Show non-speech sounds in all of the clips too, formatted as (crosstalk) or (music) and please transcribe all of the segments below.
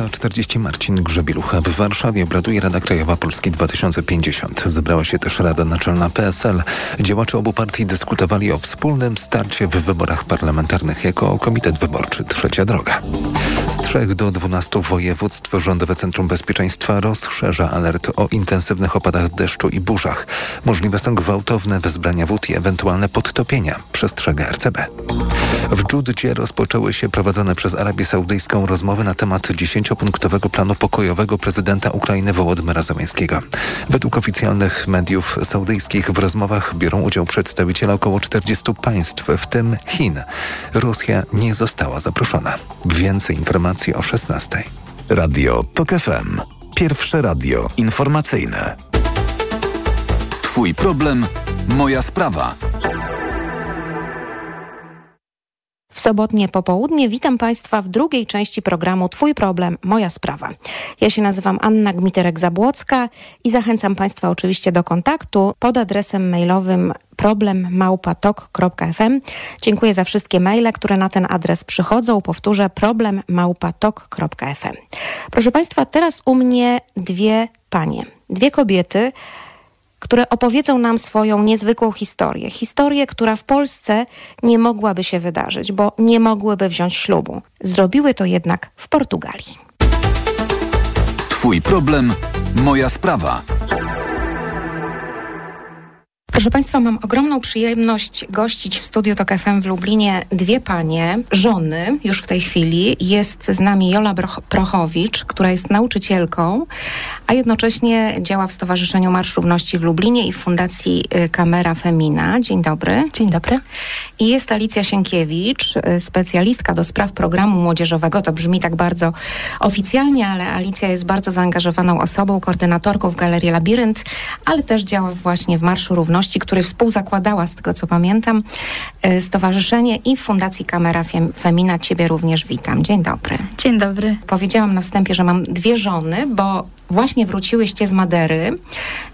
15.40 Marcin Grzebielucha. W Warszawie obraduje Rada Krajowa Polski 2050. Zebrała się też Rada Naczelna PSL. Działacze obu partii dyskutowali o wspólnym starcie w wyborach parlamentarnych jako Komitet Wyborczy Trzecia Droga. Z trzech do 12 województw Rządowe Centrum Bezpieczeństwa rozszerza alert o intensywnych opadach deszczu i burzach. Możliwe są gwałtowne wezbrania wód i ewentualne podtopienia, przestrzega RCB. W Dżudzie rozpoczęły się prowadzone przez Arabię Saudyjską rozmowy na temat dziesięciopunktowego planu pokojowego prezydenta Ukrainy Wołodymyra Zełenskiego. Według oficjalnych mediów saudyjskich w rozmowach biorą udział przedstawiciele około 40 państw, w tym Chin. Rosja nie została zaproszona. Więcej informacji o 16. Radio TOK FM. Pierwsze radio informacyjne. Twój problem, moja sprawa. Sobotnie popołudnie witam Państwa w drugiej części programu Twój problem, moja sprawa. Ja się nazywam Anna Gmiterek-Zabłocka i zachęcam Państwa oczywiście do kontaktu pod adresem mailowym problemmałpatok.fm. Dziękuję za wszystkie maile, które na ten adres przychodzą. Powtórzę problemmałpatok.fm. Proszę Państwa, teraz u mnie dwie panie, dwie kobiety, które opowiedzą nam swoją niezwykłą historię. Historię, która w Polsce nie mogłaby się wydarzyć, bo nie mogłyby wziąć ślubu. Zrobiły to jednak w Portugalii. Twój problem, moja sprawa. Proszę Państwa, mam ogromną przyjemność gościć w studiu TOK FM w Lublinie dwie panie, żony już w tej chwili. Jest z nami Jola Prochowicz, która jest nauczycielką, a jednocześnie działa w Stowarzyszeniu Marsz Równości w Lublinie i w Fundacji y, Kamera Femina. Dzień dobry. Dzień dobry. I jest Alicja Sienkiewicz, y, specjalistka do spraw programu młodzieżowego. To brzmi tak bardzo oficjalnie, ale Alicja jest bardzo zaangażowaną osobą, koordynatorką w Galerii Labirynt, ale też działa właśnie w Marszu Równości który współzakładała, z tego co pamiętam, e, stowarzyszenie i Fundacji Kamera Femina. Ciebie również witam. Dzień dobry. Dzień dobry. Powiedziałam na wstępie, że mam dwie żony, bo właśnie wróciłyście z Madery,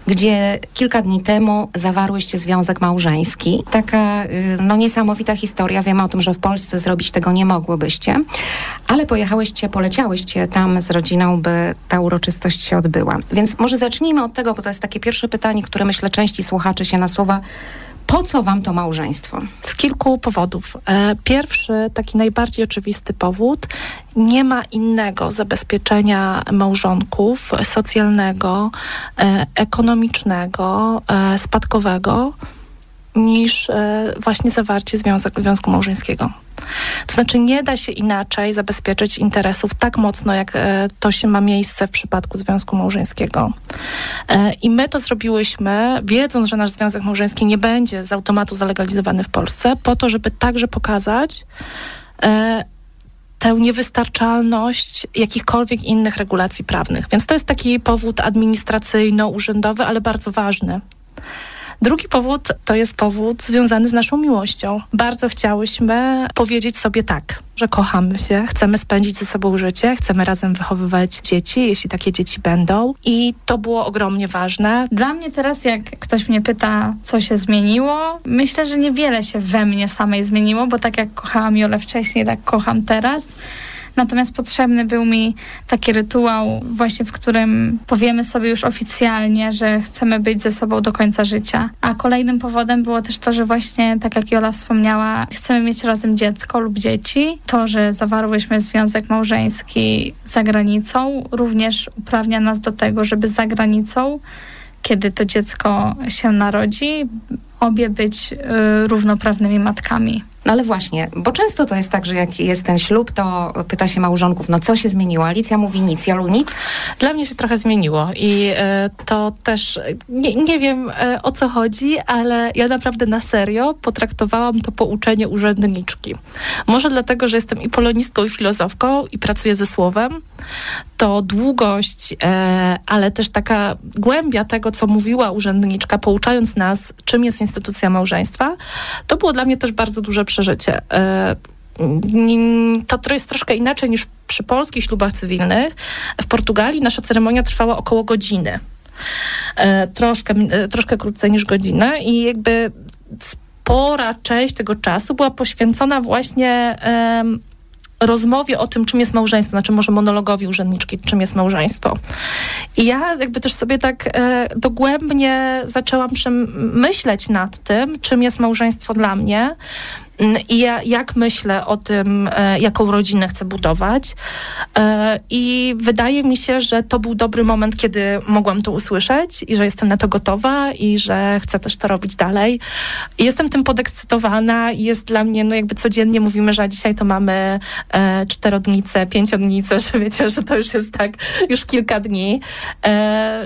gdzie kilka dni temu zawarłyście związek małżeński. Taka y, no, niesamowita historia. Wiemy o tym, że w Polsce zrobić tego nie mogłybyście, ale pojechałyście, poleciałyście tam z rodziną, by ta uroczystość się odbyła. Więc może zacznijmy od tego, bo to jest takie pierwsze pytanie, które myślę części słuchaczy się nasuwa. Po co wam to małżeństwo? Z kilku powodów. E, pierwszy, taki najbardziej oczywisty powód, nie ma innego zabezpieczenia małżonków socjalnego, e, ekonomicznego, e, spadkowego niż właśnie zawarcie związek, związku małżeńskiego. To znaczy nie da się inaczej zabezpieczyć interesów tak mocno, jak e, to się ma miejsce w przypadku związku małżeńskiego. E, I my to zrobiłyśmy, wiedząc, że nasz związek małżeński nie będzie z automatu zalegalizowany w Polsce, po to, żeby także pokazać, e, tę niewystarczalność jakichkolwiek innych regulacji prawnych. Więc to jest taki powód administracyjno-urzędowy, ale bardzo ważny. Drugi powód to jest powód związany z naszą miłością. Bardzo chciałyśmy powiedzieć sobie tak, że kochamy się, chcemy spędzić ze sobą życie, chcemy razem wychowywać dzieci, jeśli takie dzieci będą. I to było ogromnie ważne. Dla mnie teraz, jak ktoś mnie pyta, co się zmieniło, myślę, że niewiele się we mnie samej zmieniło, bo tak jak kochałam Jolę wcześniej, tak kocham teraz. Natomiast potrzebny był mi taki rytuał, właśnie w którym powiemy sobie już oficjalnie, że chcemy być ze sobą do końca życia. A kolejnym powodem było też to, że właśnie, tak jak Jola wspomniała, chcemy mieć razem dziecko lub dzieci. To, że zawarłyśmy związek małżeński za granicą, również uprawnia nas do tego, żeby za granicą kiedy to dziecko się narodzi, obie być y, równoprawnymi matkami. No ale właśnie, bo często to jest tak, że jak jest ten ślub, to pyta się małżonków, no co się zmieniło? Alicja mówi nic, Jolu nic? Dla mnie się trochę zmieniło i e, to też, nie, nie wiem e, o co chodzi, ale ja naprawdę na serio potraktowałam to pouczenie urzędniczki. Może dlatego, że jestem i polonistką, i filozofką i pracuję ze słowem, to długość, e, ale też taka głębia tego, co mówiła urzędniczka, pouczając nas, czym jest instytucja małżeństwa, to było dla mnie też bardzo duże przeżycie. E, to jest troszkę inaczej niż przy polskich ślubach cywilnych. W Portugalii nasza ceremonia trwała około godziny. E, troszkę, troszkę krócej niż godzinę i jakby spora część tego czasu była poświęcona właśnie rozmowie o tym, czym jest małżeństwo, znaczy może monologowi urzędniczki, czym jest małżeństwo. I ja jakby też sobie tak e, dogłębnie zaczęłam myśleć nad tym, czym jest małżeństwo dla mnie. I ja, jak myślę o tym, e, jaką rodzinę chcę budować. E, I wydaje mi się, że to był dobry moment, kiedy mogłam to usłyszeć i że jestem na to gotowa i że chcę też to robić dalej. Jestem tym podekscytowana jest dla mnie, no jakby codziennie mówimy, że dzisiaj to mamy e, czterodnice, pięciodnice, (laughs) że wiecie, że to już jest tak już kilka dni,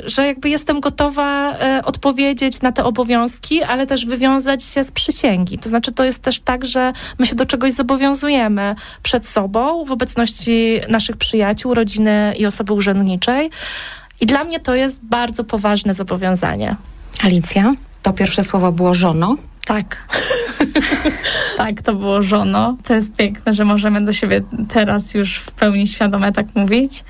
że jakby jestem gotowa odpowiedzieć na te obowiązki, ale też wywiązać się z przysięgi. To znaczy, to jest też tak, tak, że my się do czegoś zobowiązujemy przed sobą w obecności naszych przyjaciół, rodziny i osoby urzędniczej. I dla mnie to jest bardzo poważne zobowiązanie. Alicja, to pierwsze słowo było żono. Tak. (laughs) tak, to było żono. To jest piękne, że możemy do siebie teraz już w pełni świadome tak mówić.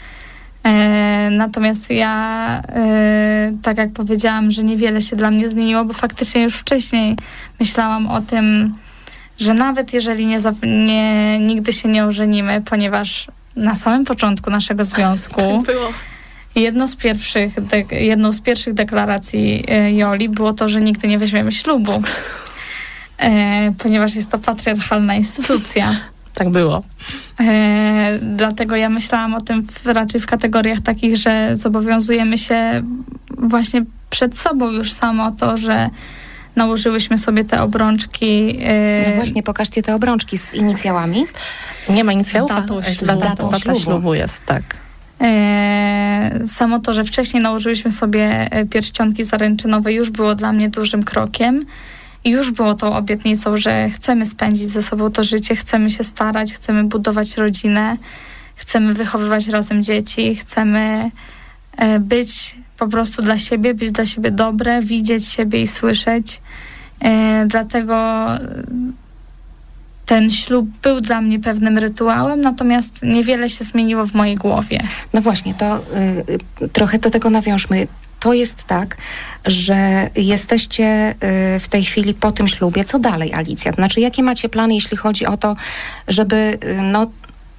E, natomiast ja, e, tak jak powiedziałam, że niewiele się dla mnie zmieniło, bo faktycznie już wcześniej myślałam o tym, że nawet jeżeli nie, nie, nigdy się nie ożenimy, ponieważ na samym początku naszego związku (laughs) tak jedno z pierwszych jedną z pierwszych deklaracji e, Joli było to, że nigdy nie weźmiemy ślubu. E, ponieważ jest to patriarchalna instytucja. (laughs) Tak było. E, dlatego ja myślałam o tym w, raczej w kategoriach takich, że zobowiązujemy się właśnie przed sobą już samo to, że nałożyłyśmy sobie te obrączki. Yy... No właśnie, pokażcie te obrączki z inicjałami. Nie ma inicjałów, z datą, z datą, datą ślubu. ślubu jest, tak. Samo to, że wcześniej nałożyliśmy sobie e, pierścionki zaręczynowe już było dla mnie dużym krokiem. I już było tą obietnicą, że chcemy spędzić ze sobą to życie, chcemy się starać, chcemy budować rodzinę, chcemy wychowywać razem dzieci, chcemy e, być po prostu dla siebie, być dla siebie dobre, widzieć siebie i słyszeć. E, dlatego ten ślub był dla mnie pewnym rytuałem, natomiast niewiele się zmieniło w mojej głowie. No właśnie, to y, trochę do tego nawiążmy. To jest tak, że jesteście y, w tej chwili po tym ślubie. Co dalej, Alicja? Znaczy, jakie macie plany, jeśli chodzi o to, żeby y, no,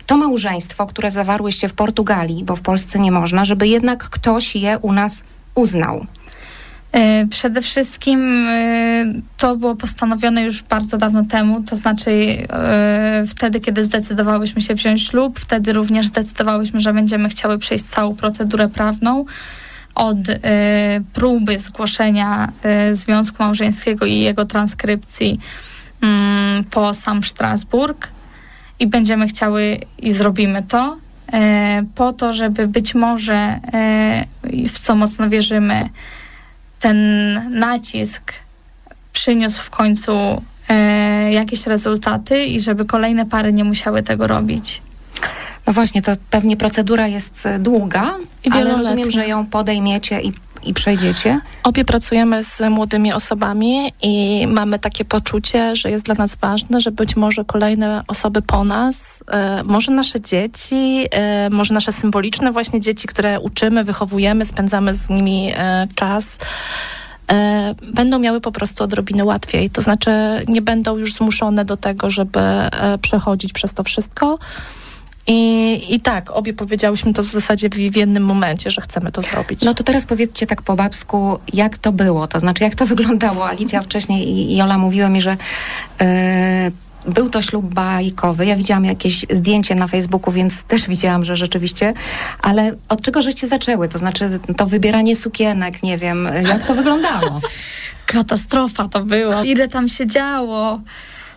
to małżeństwo, które zawarłyście w Portugalii, bo w Polsce nie można, żeby jednak ktoś je u nas uznał? E, przede wszystkim e, to było postanowione już bardzo dawno temu, to znaczy e, wtedy, kiedy zdecydowałyśmy się wziąć ślub, wtedy również zdecydowałyśmy, że będziemy chciały przejść całą procedurę prawną od próby zgłoszenia związku małżeńskiego i jego transkrypcji mm, po sam Strasburg i będziemy chciały i zrobimy to e, po to, żeby być może, e, w co mocno wierzymy, ten nacisk przyniósł w końcu e, jakieś rezultaty i żeby kolejne pary nie musiały tego robić. No właśnie, to pewnie procedura jest długa, I ale rozumiem, że ją podejmiecie i i przejdziecie? Obie pracujemy z młodymi osobami i mamy takie poczucie, że jest dla nas ważne, że być może kolejne osoby po nas, e, może nasze dzieci, e, może nasze symboliczne właśnie dzieci, które uczymy, wychowujemy, spędzamy z nimi e, czas, będą miały po prostu odrobinę łatwiej. To znaczy nie będą już zmuszone do tego, żeby przechodzić przez to wszystko i, I tak, obie powiedziałyśmy to w zasadzie w, w jednym momencie, że chcemy to zrobić. No to teraz powiedzcie tak po babsku, jak to było, to znaczy jak to (laughs) wyglądało. Alicja wcześniej i, i Ola mówiły mi, że e, był to ślub bajkowy. Ja widziałam jakieś zdjęcie na Facebooku, więc też widziałam, że rzeczywiście. Ale od czego żeście zaczęły? To znaczy to wybieranie sukienek, nie wiem, jak to wyglądało? (laughs) Katastrofa to było. Ile tam się działo.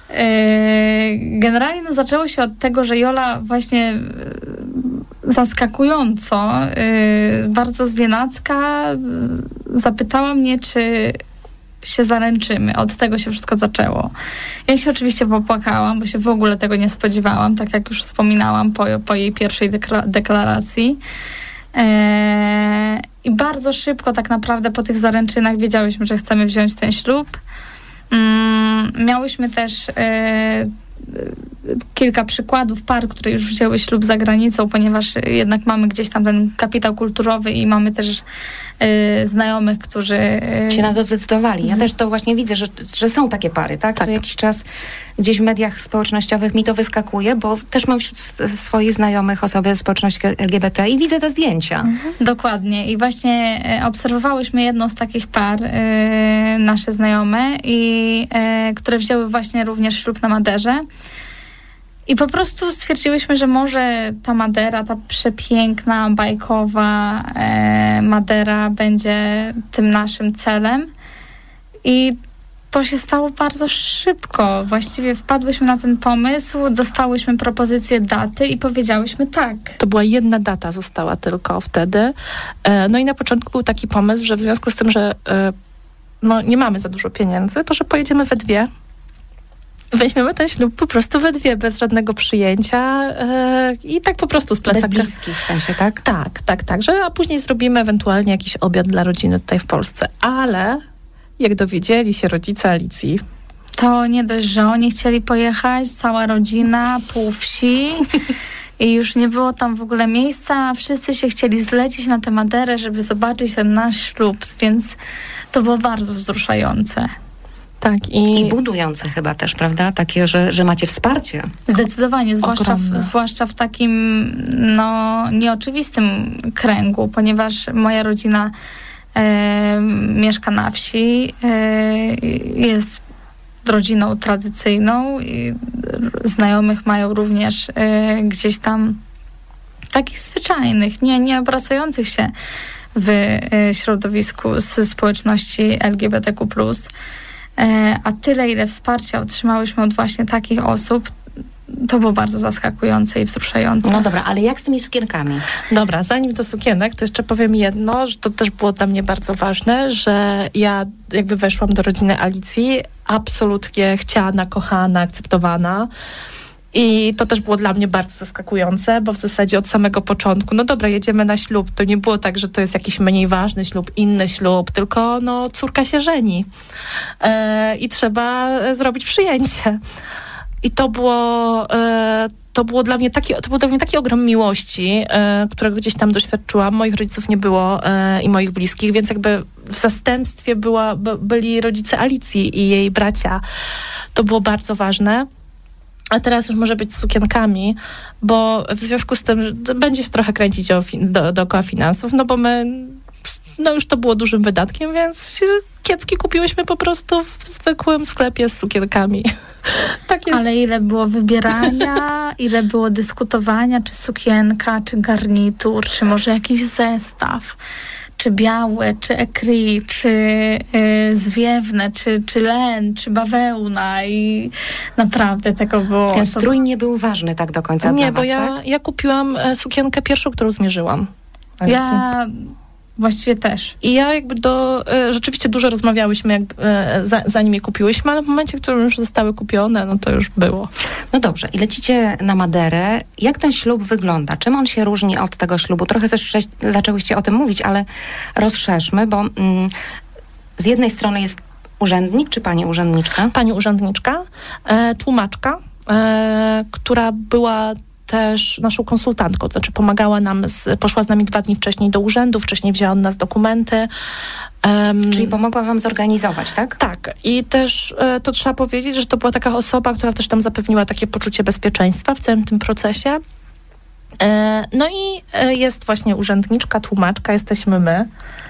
E, generalnie no, zaczęło się od tego, że Jola właśnie e, zaskakująco, e, bardzo znienacka zapytała mnie, czy się zaręczymy. Od tego się wszystko zaczęło. Ja się oczywiście popłakałam, bo się w ogóle tego nie spodziewałam, tak jak już wspominałam po, po jej pierwszej deklaracji. I bardzo szybko tak naprawdę po tych zaręczynach wiedziałyśmy, że chcemy wziąć ten ślub. Mm, miałyśmy też e, kilka przykładów par, które już wzięły ślub za granicą, ponieważ jednak mamy gdzieś tam ten kapitał kulturowy i mamy też znajomych, którzy... Y, się na to zdecydowali. Ja też to właśnie widzę, że, że są takie pary, tak? tak? Co jakiś czas gdzieś w mediach społecznościowych mi to wyskakuje, bo też mam wśród swoich znajomych osoby z społeczności LGBT i widzę te zdjęcia. Mhm. Dokładnie. I właśnie e, obserwowałyśmy jedną z takich par, y, nasze znajome, i, y, które wzięły właśnie również ślub na Maderze. I po prostu stwierdziłyśmy, że może ta Madera, ta przepiękna, bajkowa e, Madera będzie tym naszym celem. I to się stało bardzo szybko. Właściwie wpadłyśmy na ten pomysł, dostałyśmy propozycję daty i powiedziałyśmy tak. To była jedna data, została tylko wtedy. E, no i na początku był taki pomysł, że w związku z tym, że e, no, nie mamy za dużo pieniędzy, to że pojedziemy we dwie weźmiemy ten ślub po prostu we dwie, bez żadnego przyjęcia yy, i tak po prostu z plecaka. Bez bliskich w sensie, tak? Tak, tak, tak, że a później zrobimy ewentualnie jakiś obiad dla rodziny tutaj w Polsce. Ale jak dowiedzieli się rodzice Alicji, to nie dość, że oni chcieli pojechać, cała rodzina, pół wsi (laughs) i już nie było tam w ogóle miejsca, wszyscy się chcieli zlecieć na tę Maderę, żeby zobaczyć ten nasz ślub, więc to było bardzo wzruszające. Tak, i... I budujące chyba też, prawda? Takie, że, że macie wsparcie. Zdecydowanie, zwłaszcza w, zwłaszcza w takim no, nieoczywistym kręgu, ponieważ moja rodzina e, mieszka na wsi, e, jest rodziną tradycyjną i znajomych mają również e, gdzieś tam takich zwyczajnych, nie, nie obracających się w e, środowisku z społeczności LGBTQ+. E, a tyle, ile wsparcia otrzymałyśmy od właśnie takich osób, to było bardzo zaskakujące i wzruszające. No dobra, ale jak z tymi sukienkami? Dobra, zanim do sukienek, to jeszcze powiem jedno, że to też było dla mnie bardzo ważne, że ja jakby weszłam do rodziny Alicji absolutnie chciana, kochana, akceptowana. I to też było dla mnie bardzo zaskakujące, bo w zasadzie od samego początku, no dobra, jedziemy na ślub. To nie było tak, że to jest jakiś mniej ważny ślub, inny ślub, tylko no córka się żeni e, i trzeba zrobić przyjęcie. I to było, e, to było dla mnie taki, to był dla mnie taki ogrom miłości, e, którego gdzieś tam doświadczyłam. Moich rodziców nie było e, i moich bliskich, więc jakby w zastępstwie była, byli rodzice Alicji i jej bracia. To było bardzo ważne a teraz już może być sukienkami, bo w związku z tym będzie się trochę kręcić o, do, dookoła finansów, no bo my, no już to było dużym wydatkiem, więc kiecki kupiłyśmy po prostu w zwykłym sklepie z sukienkami. (laughs) tak jest. Ale ile było wybierania, ile było dyskutowania, czy sukienka, czy garnitur, czy może jakiś zestaw czy białe, czy ekry, czy y, zwiewne, czy, czy len, czy bawełna i naprawdę tego było... Ten strój nie był ważny tak do końca Nie, bo was, ja, tak? ja kupiłam e, sukienkę pierwszą, którą zmierzyłam. Ja Właściwie też. I ja jakby do, e, rzeczywiście dużo rozmawiałyśmy, jak, e, za, zanim je kupiłyśmy, ale w momencie, w którym już zostały kupione, no to już było. No dobrze, i lecicie na Maderę. Jak ten ślub wygląda? Czym on się różni od tego ślubu? Trochę też zaczęłyście o tym mówić, ale rozszerzmy, bo mm, z jednej strony jest urzędnik, czy pani urzędniczka? Pani urzędniczka, e, tłumaczka, e, która była też naszą konsultantką, to znaczy pomagała nam, z, poszła z nami dwa dni wcześniej do urzędu, wcześniej wzięła od nas dokumenty. Um, Czyli pomogła wam zorganizować, tak? Tak. I też e, to trzeba powiedzieć, że to była taka osoba, która też tam zapewniła takie poczucie bezpieczeństwa w całym tym procesie. E, no i e, jest właśnie urzędniczka, tłumaczka, jesteśmy my.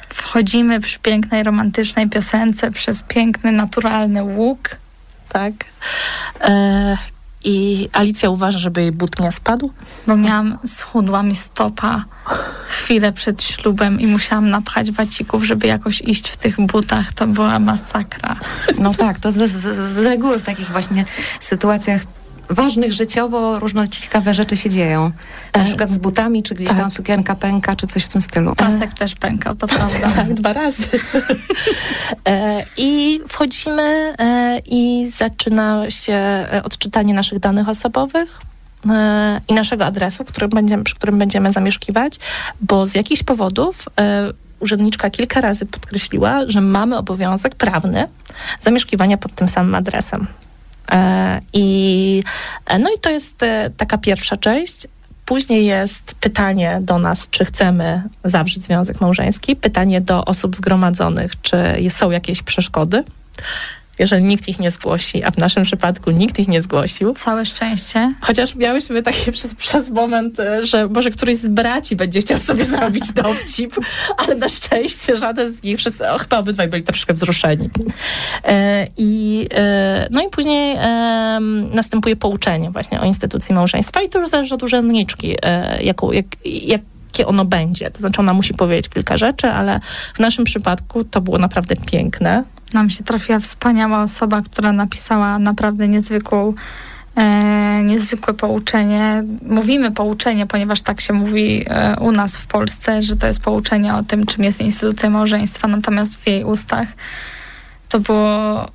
Wchodzimy przy pięknej, romantycznej piosence przez piękny, naturalny łuk. Tak. I Alicja uważa, żeby jej but nie spadł? Bo miałam, schudła mi stopa chwilę przed ślubem i musiałam napchać wacików, żeby jakoś iść w tych butach. To była masakra. No tak, to z, z, z reguły w takich właśnie sytuacjach ważnych życiowo różne ciekawe rzeczy się dzieją. Na e, przykład z butami, czy gdzieś tak. tam sukienka pęka, czy coś w tym stylu. Pasek też pękał, to prawda. tak, dwa razy. e, I wchodzimy e, i zaczyna się odczytanie naszych danych osobowych i naszego adresu, którym będziemy, przy którym będziemy zamieszkiwać, bo z jakichś powodów urzędniczka kilka razy podkreśliła, że mamy obowiązek prawny zamieszkiwania pod tym samym adresem. I, no i to jest taka pierwsza część. Później jest pytanie do nas, czy chcemy zawrzeć związek małżeński, pytanie do osób zgromadzonych, czy są jakieś przeszkody jeżeli nikt ich nie zgłosi, a w naszym przypadku nikt ich nie zgłosił. Całe szczęście. Chociaż miałyśmy takie przez, przez moment, e, że może któryś z braci będzie chciał sobie (laughs) zrobić dowcip, ale na szczęście żaden z nich, wszyscy, o, chyba obydwaj byli troszkę wzruszeni. E, I, e, no i później e, następuje pouczenie właśnie o instytucji małżeństwa i to już zależy od urzędniczki, e, jaką, jak, jak jakie ono będzie. To znaczy ona musi powiedzieć kilka rzeczy, ale w naszym przypadku to było naprawdę piękne nam się trafiła wspaniała osoba, która napisała naprawdę niezwykłą E, niezwykłe pouczenie. Mówimy pouczenie, ponieważ tak się mówi e, u nas w Polsce, że to jest pouczenie o tym, czym jest instytucja małżeństwa, natomiast w jej ustach to było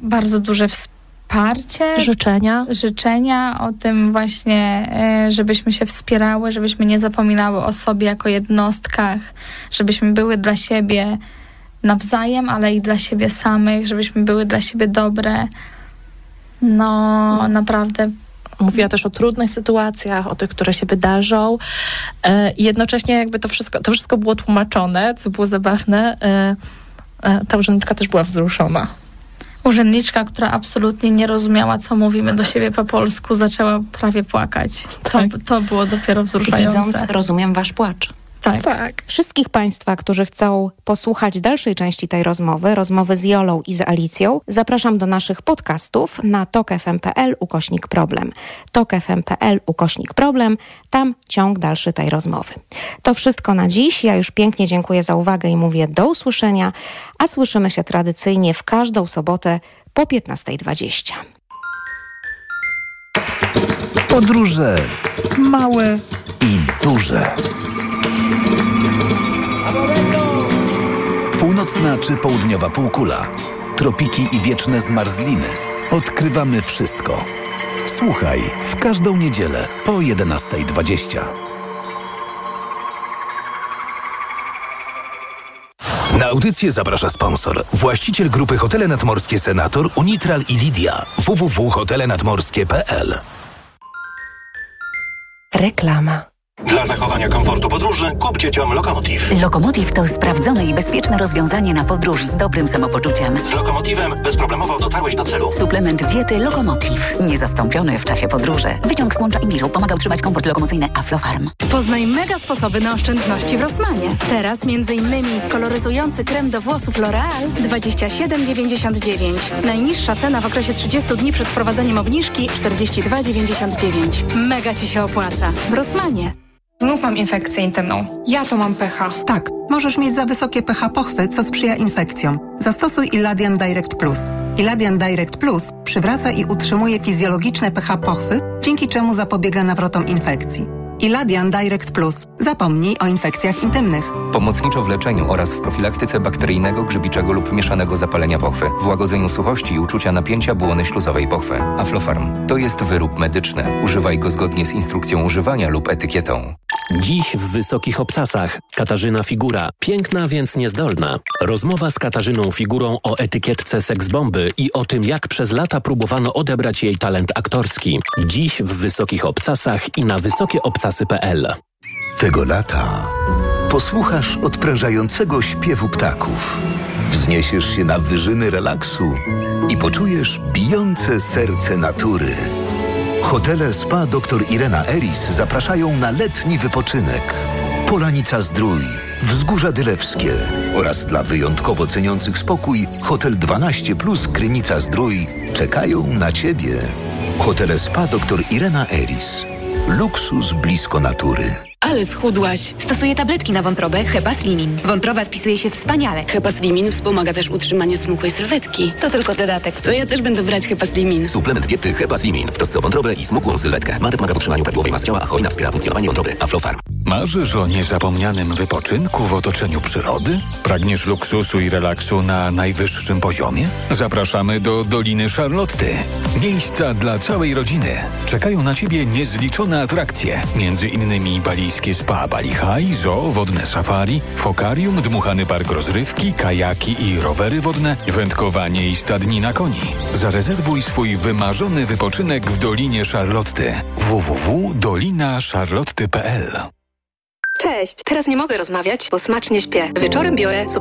bardzo duże wsparcie. Życzenia. Życzenia o tym właśnie, e, żebyśmy się wspierały, żebyśmy nie zapominały o sobie jako jednostkach, żebyśmy były dla siebie nawzajem, ale i dla siebie samych, żebyśmy były dla siebie dobre. No, naprawdę mówiła też o trudnych sytuacjach, o tych, które się wydarzą. E, I jednocześnie jakby to wszystko, to wszystko było tłumaczone, co było zabawne. E, e, ta urzędniczka też była wzruszona. Urzędniczka, która absolutnie nie rozumiała, co mówimy do siebie po polsku, zaczęła prawie płakać. Tak. To, to było dopiero wzruszające. Widząc, rozumiem wasz płacz. Tak. tak. Wszystkich Państwa, którzy chcą posłuchać dalszej części tej rozmowy, rozmowy z Jolą i z Alicją, zapraszam do naszych podcastów na tokefm.pl ukośnik problem. tokefm.pl ukośnik problem, tam ciąg dalszy tej rozmowy. To wszystko na dziś. Ja już pięknie dziękuję za uwagę i mówię do usłyszenia, a słyszymy się tradycyjnie w każdą sobotę po 15.20. Podróże małe i duże. Północna czy południowa półkula, tropiki i wieczne zmarzliny. Odkrywamy wszystko. Słuchaj w każdą niedzielę po 11.20. Na audycję zaprasza sponsor. Właściciel grupy Hotele Nadmorskie Senator, Unitral i Lidia. www.hotelenadmorskie.pl Reklama. Dla zachowania komfortu podróży kup dzieciom Lokomotiv. Lokomotiv to sprawdzone i bezpieczne rozwiązanie na podróż z dobrym samopoczuciem. Z Lokomotivem bezproblemowo dotarłeś do celu. Suplement diety Lokomotiv. Niezastąpiony w czasie podróży. Wyciąg z łącza imbiru pomaga utrzymać komfort lokomocyjny Aflofarm. Poznaj mega sposoby na oszczędności w Rosmanie. Teraz m.in. koloryzujący krem do włosów L'Oreal 27,99. Najniższa cena w okresie 30 dni przed wprowadzeniem obniżki 42,99. Mega Ci się opłaca. W Rosmanie. Znów mam infekcję intymną. Ja to mam pH. Tak, możesz mieć za wysokie pH pochwy, co sprzyja infekcjom. Zastosuj Iladian Direct Plus. Iladian Direct Plus przywraca i utrzymuje fizjologiczne pH pochwy, dzięki czemu zapobiega nawrotom infekcji. Iladian Direct Plus. Zapomnij o infekcjach intymnych. Pomocniczo w leczeniu oraz w profilaktyce bakteryjnego, grzybiczego lub mieszanego zapalenia pochwy, w łagodzeniu suchości i uczucia napięcia błony śluzowej pochwy. Aflofarm to jest wyrób medyczny. Używaj go zgodnie z instrukcją używania lub etykietą. Dziś w Wysokich Obcasach Katarzyna Figura. Piękna, więc niezdolna. Rozmowa z Katarzyną Figurą o etykietce seksbomby i o tym, jak przez lata próbowano odebrać jej talent aktorski. Dziś w Wysokich Obcasach i na wysokieobcasy.pl Tego lata posłuchasz odprężającego śpiewu ptaków. Wzniesiesz się na wyżyny relaksu i poczujesz bijące serce natury. Hotele Spa dr Irena Eris zapraszają na letni wypoczynek. Polanica Zdrój, Wzgórza Dylewskie oraz dla wyjątkowo ceniących spokój Hotel 12 Plus Krynica Zdrój czekają na Ciebie. Hotele Spa dr Irena Eris. Luksus blisko natury. Ale schudłaś. Stosuję tabletki na wątrobę Hepaslimin. Wątroba spisuje się wspaniale. Hepaslimin wspomaga też utrzymanie smukłej sylwetki. To tylko dodatek. To ja też będę brać Hepaslimin. Suplement diety Hepaslimin w trosce o wątrobę i smukłą sylwetkę. Mate pomaga w utrzymaniu prawidłowej masy ciała, a hojna wspiera funkcjonowanie wątroby. Aflofarm. Marzysz o niezapomnianym wypoczynku w otoczeniu przyrody? Pragniesz luksusu i relaksu na najwyższym poziomie? Zapraszamy do Doliny Charlotty. Miejsca dla całej rodziny. Czekają na Ciebie niezliczone atrakcje, między innymi balijskie spa Bali High, zoo, wodne safari, fokarium, dmuchany park rozrywki, kajaki i rowery wodne, wędkowanie i stadnina koni. Zarezerwuj swój wymarzony wypoczynek w Dolinie Charlotty. www.dolinacharlotty.pl Cześć, teraz nie mogę rozmawiać, bo smacznie śpię. Wieczorem biorę suplement